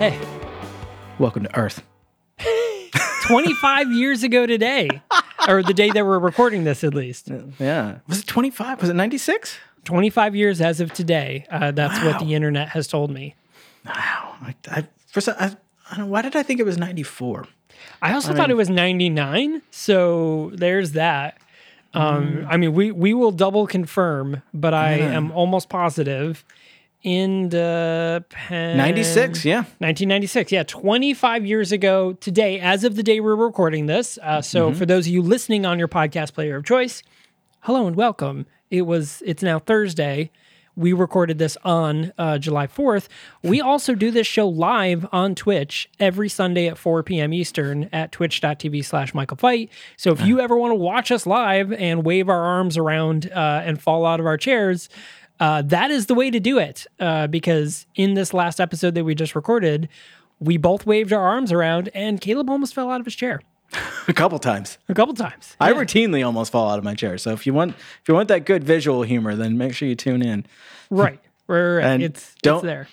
Hey, welcome to Earth. 25 years ago today, or the day that we're recording this at least. Yeah. Was it 25? Was it 96? 25 years as of today. Uh, that's what the internet has told me. Wow. I, I, for some, I, I don't, why did I think it was 94? I also thought it was 99. So there's that. Um, I mean, we, we will double confirm, but I am almost positive. Independent 96, yeah. 1996. Yeah, 25 years ago today, as of the day we're recording this. Uh, so for those of you listening on your podcast player of choice, hello and welcome. It was. It's now Thursday. We recorded this on uh, July 4th. We also do this show live on Twitch every Sunday at 4 p.m. Eastern at twitch.tv slash Michael Fight. So if you ever want to watch us live and wave our arms around uh, and fall out of our chairs, uh, that is the way to do it. Uh, because in this last episode that we just recorded, we both waved our arms around and Caleb almost fell out of his chair A couple times. a couple times. I routinely almost fall out of my chair. So if you want if you want that good visual humor, then make sure you tune in. right. Right, right, right. And it's, don't- it's there.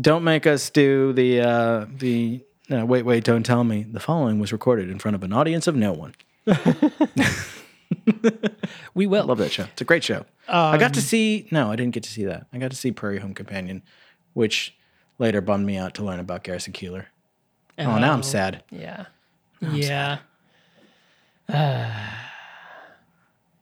Don't make us do the uh the no, wait, wait, don't tell me. The following was recorded in front of an audience of no one. We I will. love that show. It's a great show. I got to um, see no, I didn't get to see that. I got to see Prairie Home Companion, which later bummed me out to learn about Garrison Keillor. Oh, oh now I'm sad. Yeah. Yeah.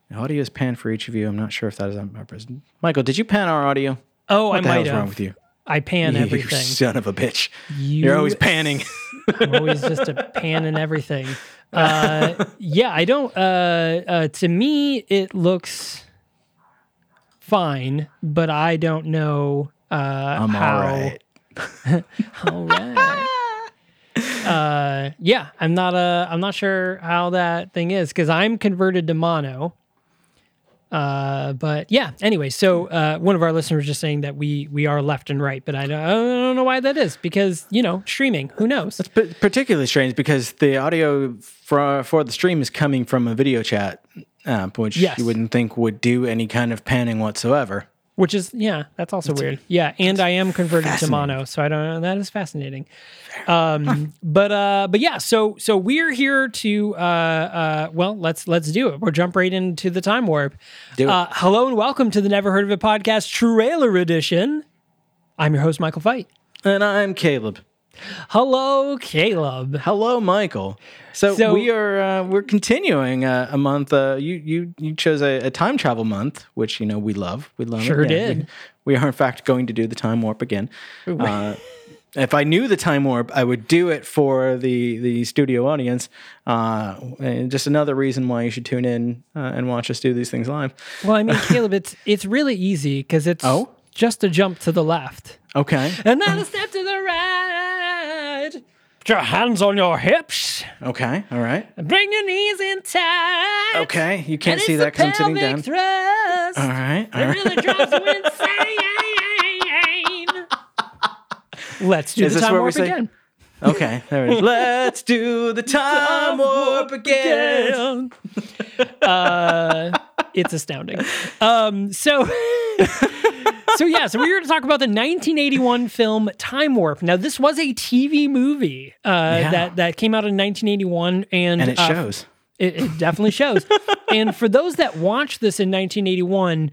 The audio is panned for each of you. I'm not sure if that is on purpose. Michael, did you pan our audio? Oh, What I might have. wrong with you? I pan You everything. son of a bitch. You- You're always panning. I'm always just a pan and everything. Uh, yeah, I don't. Uh, uh, to me, it looks fine, but I don't know uh, I'm how. all right. All right. uh, yeah, I'm not. Uh, I'm not sure how that thing is because I'm converted to mono. Uh, but yeah. Anyway, so uh, one of our listeners was just saying that we we are left and right, but I don't, I don't know why that is because you know streaming. Who knows? P- particularly strange because the audio for for the stream is coming from a video chat app, which Yes. you wouldn't think would do any kind of panning whatsoever. Which is yeah, that's also weird. Yeah, and I am converted to mono, so I don't know. That is fascinating. Um, but uh, but yeah, so so we're here to uh, uh, well, let's let's do it. We'll jump right into the time warp. Do it. Uh, hello and welcome to the Never Heard of It podcast trailer edition. I'm your host Michael Fight. And I'm Caleb. Hello, Caleb. Hello, Michael. So, So- we are uh, we're continuing uh, a month. Uh, you you you chose a, a time travel month, which you know we love. We love. it. Sure Yeah, did. We, we are in fact going to do the time warp again. Uh, if I knew the time warp, I would do it for the the studio audience. Uh, and just another reason why you should tune in uh, and watch us do these things live. Well, I mean, Caleb, it's it's really easy because it's Oh? just a jump to the left. Okay. And then a step to the right. Put your hands on your hips. Okay. All right. Bring your knees in tight. Okay. You can't see that because I'm sitting down. Thrust. All right. All It really drives you insane. Let's do Is the time warp say- again. Okay, there it is. Let's do the time warp again. uh, it's astounding. Um, so, so yeah, so we're here to talk about the 1981 film Time Warp. Now, this was a TV movie uh, Yeah. that that came out in 1981, and, And it uh, shows. It, it definitely shows. and for those that watched this in 1981,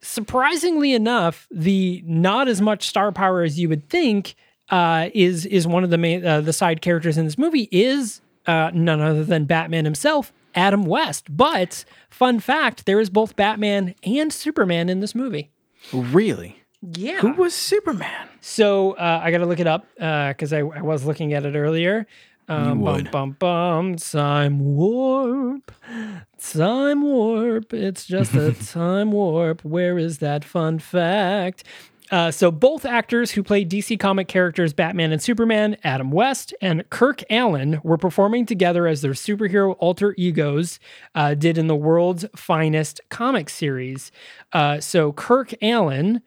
surprisingly enough, the not as much star power as you would think uh, is is one of the main uh, the side characters in this movie is uh, none other than Batman himself, Adam West. But fun fact, there is both Batman and Superman in this movie. Really? Yeah. Who was Superman? So uh, I got to look it up because I, I was looking at it earlier. Um, would. Bum, bum, bum. Time warp. Time warp. It's just a time warp. Where is that fun fact? Uh, so both actors who played DC comic characters Batman and Superman, Adam West and Kirk Alyn, were performing together as their superhero alter egos uh, did in the world's finest comic series. Uh, so Kirk Alyn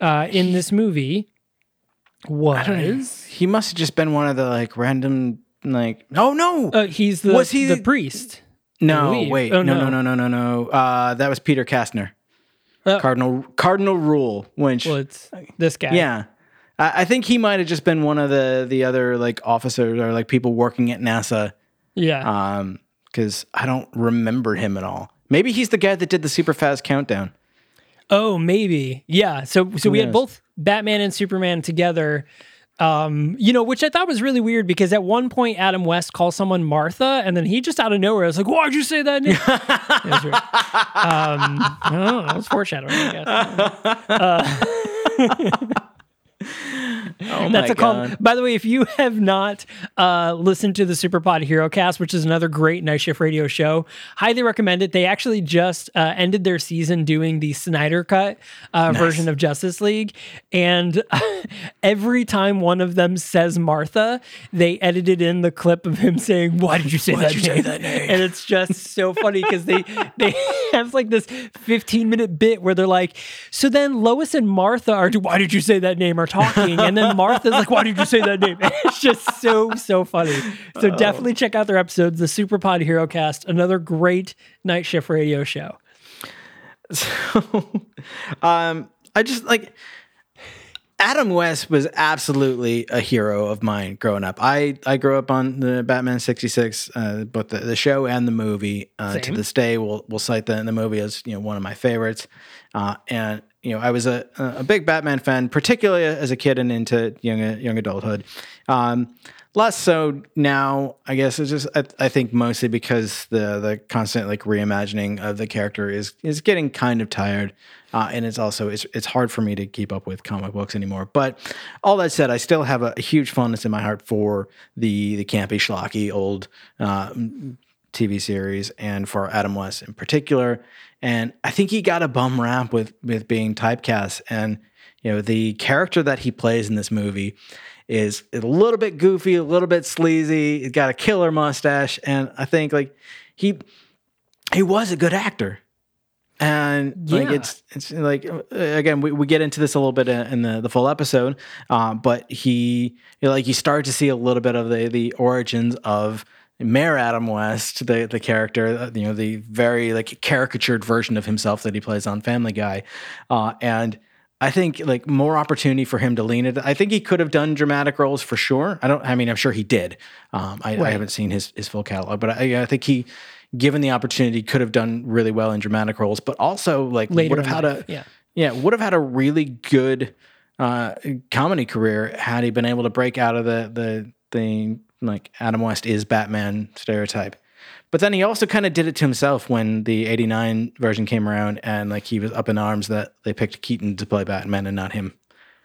uh, in this movie was He must have just been one of the like random like. Oh no! uh, he's the Was he the priest. no, wait, Oh, no, no. no, no, no, no, no. Uh, that was Peter Kastner. Uh, Cardinal Cardinal Rule, which Well, it's this guy. yeah, I, I think he might have just been one of the the other like officers or like people working at NASA. yeah. Um, because I don't remember him at all. Maybe he's the guy that did the super fast countdown. oh, maybe. Yeah. So so we had both Batman and Superman together. Um, you know, which I thought was really weird because at one point Adam West calls someone Martha, and then he just out of nowhere was like, "Why'd you say that name?" Was. Um, I don't know. It was foreshadowing, I guess. Oh That's my a call. God. By the way, if you have not uh, listened to the Superpod Hero Cast, which is another great night shift radio show, highly recommend it. They actually just uh, ended their season doing the Snyder Cut uh, version of Justice League, and every time one of them says Martha, they edited in the clip of him saying, "Why did you say, that, did you say name? that name? And it's just so funny because they they have like this 15 minute bit where they're like, so then Lois and Martha are, why did you say that name? Are talking, and then Martha's like, why did you say that name? It's just so so funny. So definitely check out their episodes, the Superpod Hero Cast, another great night shift radio show. So um, I just like Adam West was absolutely a hero of mine growing up. I I grew up on the Batman sixty six, uh, both the, the show and the movie. Uh, to this day, we'll we'll cite the the movie as you know one of my favorites. Uh, and you know, I was a a big Batman fan, particularly as a kid and into young young adulthood. Um, less so now, I guess. It's just I, I think mostly because the the constant like reimagining of the character is is getting kind of tired, uh, and it's also it's it's hard for me to keep up with comic books anymore. But all that said, I still have a, huge fondness in my heart for the the campy schlocky old. Uh, TV series and for Adam West in particular. And I think he got a bum rap with with being typecast. And you know, the character that he plays in this movie is a little bit goofy, a little bit sleazy. He's got a killer mustache, and I think like he he was a good actor. And like it's it's like uh, again we, we get into this a little bit in the, the full episode, uh, but he you know, like you start to see a little bit of the the origins of Mayor Adam West, the the character, uh, you know, the very like caricatured version of himself that he plays on Family Guy, uh, and I think like more opportunity for him to lean it. I think he could have done dramatic roles for sure. I don't. I mean, I'm sure he did. Um, I, I haven't seen his his full catalog, but I, I think he, given the opportunity, could have done really well in dramatic roles. But also like Later would have had life, a yeah. yeah would have had a really good uh, comedy career had he been able to break out of the the the like Adam West is Batman stereotype. But then he also kind of did it to himself when the 89 version came around and like he was up in arms that they picked Keaton to play Batman and not him.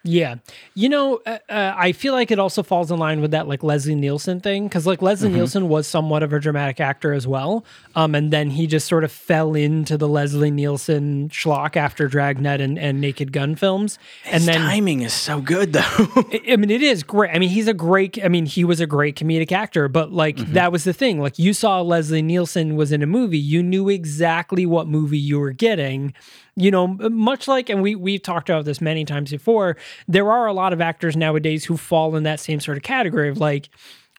Yeah. You know, uh, uh, I feel like it also falls in line with that like Leslie Nielsen thing because like Leslie Nielsen was somewhat of a dramatic actor as well. Um, and then he just sort of fell into the Leslie Nielsen schlock after Dragnet and, and Naked Gun films. and His then timing is so good though. I I mean, it is great. I mean, he's a great. I mean, he was a great comedic actor, but like that was the thing. Like you saw Leslie Nielsen was in a movie, you knew exactly what movie you were getting. You know, much like, and we we've talked about this many times before. There are a lot of actors nowadays who fall in that same sort of category of like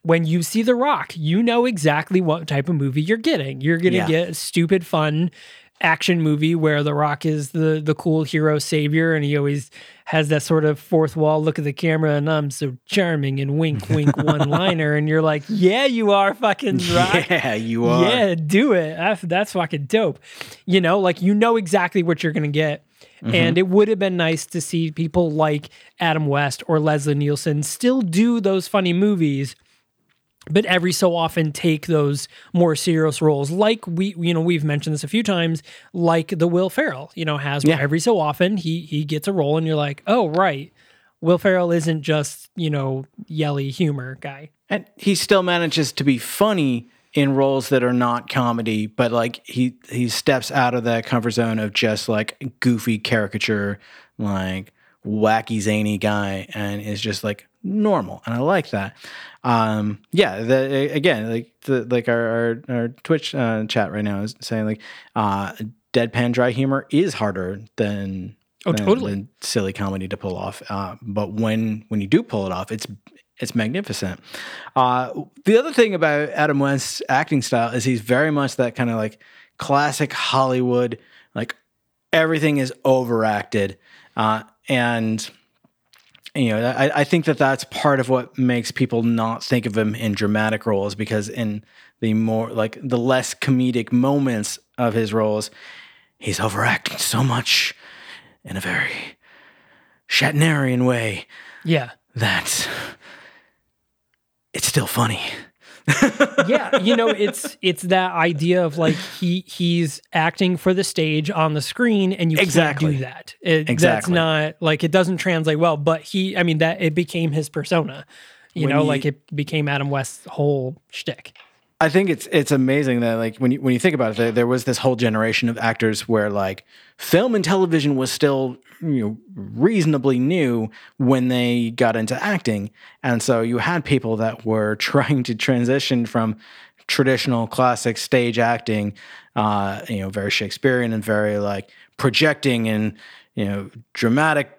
when you see The Rock, you know exactly what type of movie you're getting. You're going to Yeah. get a stupid, fun action movie where The Rock is the the cool hero savior, and he always has that sort of fourth wall look at the camera, and I'm so charming and wink, wink, one liner, and you're like, yeah, you are fucking Rock. Yeah, you are. Yeah, do it. That's, that's fucking dope. You know, like you know exactly what you're going to get. And mm-hmm. it would have been nice to see people like Adam West or Leslie Nielsen still do those funny movies, but every so often take those more serious roles. Like we, you know, we've mentioned this a few times, like the Will Ferrell, you know, has Yeah. every so often he he gets a role and you're like, oh, right. Will Ferrell isn't just, you know, yelly humor guy. And he still manages to be funny in roles that are not comedy, but like he he steps out of that comfort zone of just like goofy caricature, like wacky zany guy, and is just like normal, and I like that. Um, yeah, the, again, like the like our our, our Twitch uh, chat right now is saying like uh, deadpan dry humor is harder than Oh, than- totally. than silly comedy to pull off. Uh, but when when you do pull it off, it's it's magnificent. Uh, the other thing about Adam West's acting style is he's very much that kind of like classic Hollywood, like everything is overacted, uh, and you know I, I think that that's part of what makes people not think of him in dramatic roles because in the more like the less comedic moments of his roles, he's overacting so much in a very Shatnerian way Yeah. that it's still funny. yeah, you know, it's it's that idea of like he he's acting for the stage on the screen, and you Exactly. can't do that. It, That's not like it doesn't translate well. But he, I mean, that it became his persona. You When know, he- like it became Adam West's whole shtick. I think it's it's amazing that like when you when you think about it, there, there was this whole generation of actors where like film and television was still you know reasonably new when they got into acting, and so you had people that were trying to transition from traditional classic stage acting, uh, you know, very Shakespearean and very like projecting and you know dramatic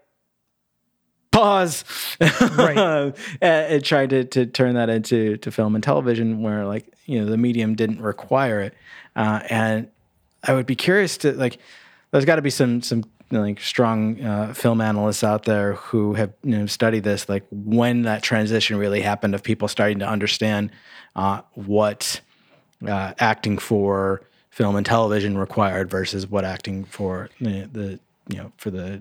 pause. Right. and, and tried to, to turn that into to film and television where like you know the medium didn't require it. Uh, and i would be curious to like there's got to be some some like strong uh, film analysts out there who have you know studied this like when that transition really happened of people starting to understand uh, what uh, acting for film and television required versus what acting for the, the you know for the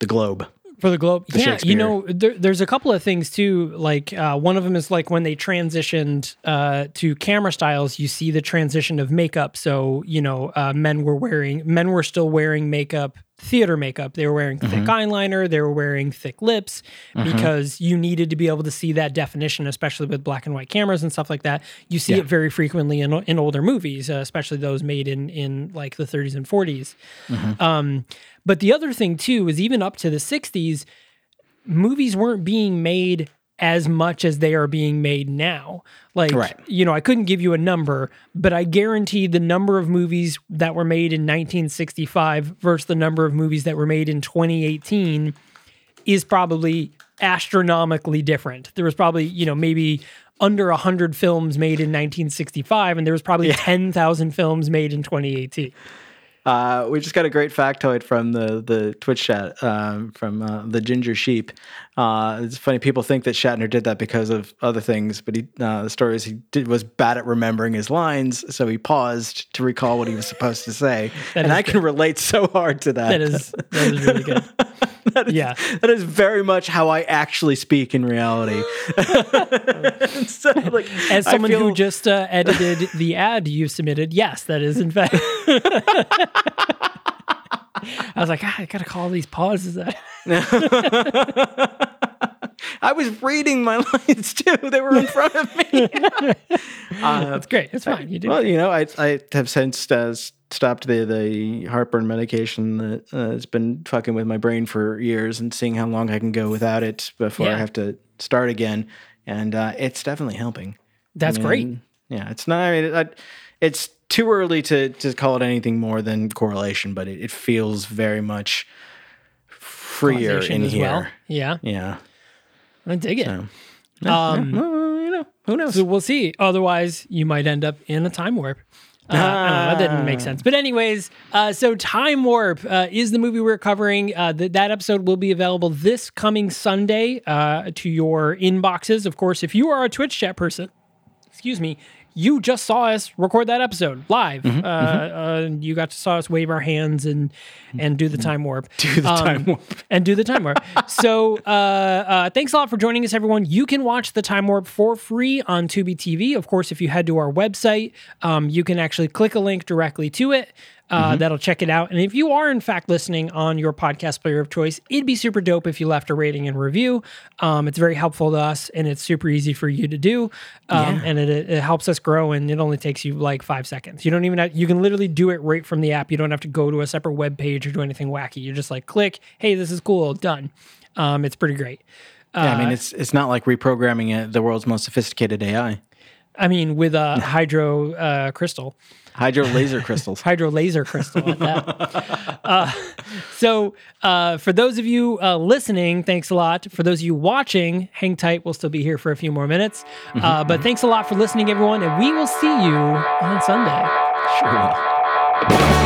the globe For the globe, yeah. You know, there, there's a couple of things too. Like uh, one of them is like when they transitioned uh, to camera styles, you see the transition of makeup. So you know, uh, men were wearing men were still wearing makeup, theater makeup. They were wearing thick eyeliner. They were wearing thick lips because you needed to be able to see that definition, especially with black and white cameras and stuff like that. You see Yeah. it very frequently in in older movies, uh, especially those made in in like the 30s and 40s. Um, but the other thing too is even up to the 60s, movies weren't being made as much as they are being made now. Like, Right. you know, I couldn't give you a number, but I guarantee the number of movies that were made in 1965 versus the number of movies that were made in 2018 is probably astronomically different. There was probably, you know, maybe under 100 films made in 1965 and there was probably 10,000 films made in 2018. Uh, we just got a great factoid from the the Twitch chat um, from uh, the Ginger Sheep. Uh, it's funny people think that Shatner did that because of other things, but he uh, the story is he did was bad at remembering his lines, so he paused to recall what he was supposed to say, and I can relate so hard to that. That is that is really good. That is- yeah. that is very much how I actually speak in reality. so, like, As someone who just uh, edited the ad you submitted, yes, that is in fact. I was like, ah, I gotta call these pauses. out." I was reading my lines too; they were in front of me. That's great. It's fine. You do. Well, you know, I I have since uh, stopped the the heartburn medication that uh, has been fucking with my brain for years, and seeing how long I can go without it before I have to start again, and uh, it's definitely helping. That's great. Yeah, it's not. I mean, I, it's too early to to call it anything more than correlation, but it, it feels very much freer causation in as here. well. Yeah, Yeah. I dig it. So, Um, well, you know, who knows? So we'll see. Otherwise, you might end up in a time warp. Uh, I don't know, that didn't make sense. But anyways, uh, so Time Warp uh, is the movie we're covering. Uh, th- that episode will be available this coming Sunday uh, to your inboxes. Of course, if you are a Twitch chat person, excuse me, you just saw us record that episode live. Mm-hmm, uh, Uh, you got to saw us wave our hands and and do the time warp. Do the time warp. and do the time warp. so uh, uh, thanks a lot for joining us, everyone. You can watch the time warp for free on Tubi TV. Of course, if you head to our website, um, you can actually click a link directly to it. Uh, That'll check it out. And if you are in fact listening on your podcast player of choice, it'd be super dope if you left a rating and review. Um, it's very helpful to us, and it's super easy for you to do. Um, And it, it helps us grow. And it only takes you like five seconds. You don't even have, you can literally do it right from the app. You don't have to go to a separate web page or do anything wacky. You just like click, hey, this is cool, done. Um, it's pretty great. yeah, I mean, it's it's not like reprogramming it, the world's most sophisticated AI. I mean, with a hydro uh, crystal, Hydro laser crystals. hydro laser crystal uh, so, uh, for those of you uh, listening, thanks a lot. For those of you watching, hang tight. We'll still be here for a few more minutes. Uh, but thanks a lot for listening, everyone. And we will see you on Sunday. Sure.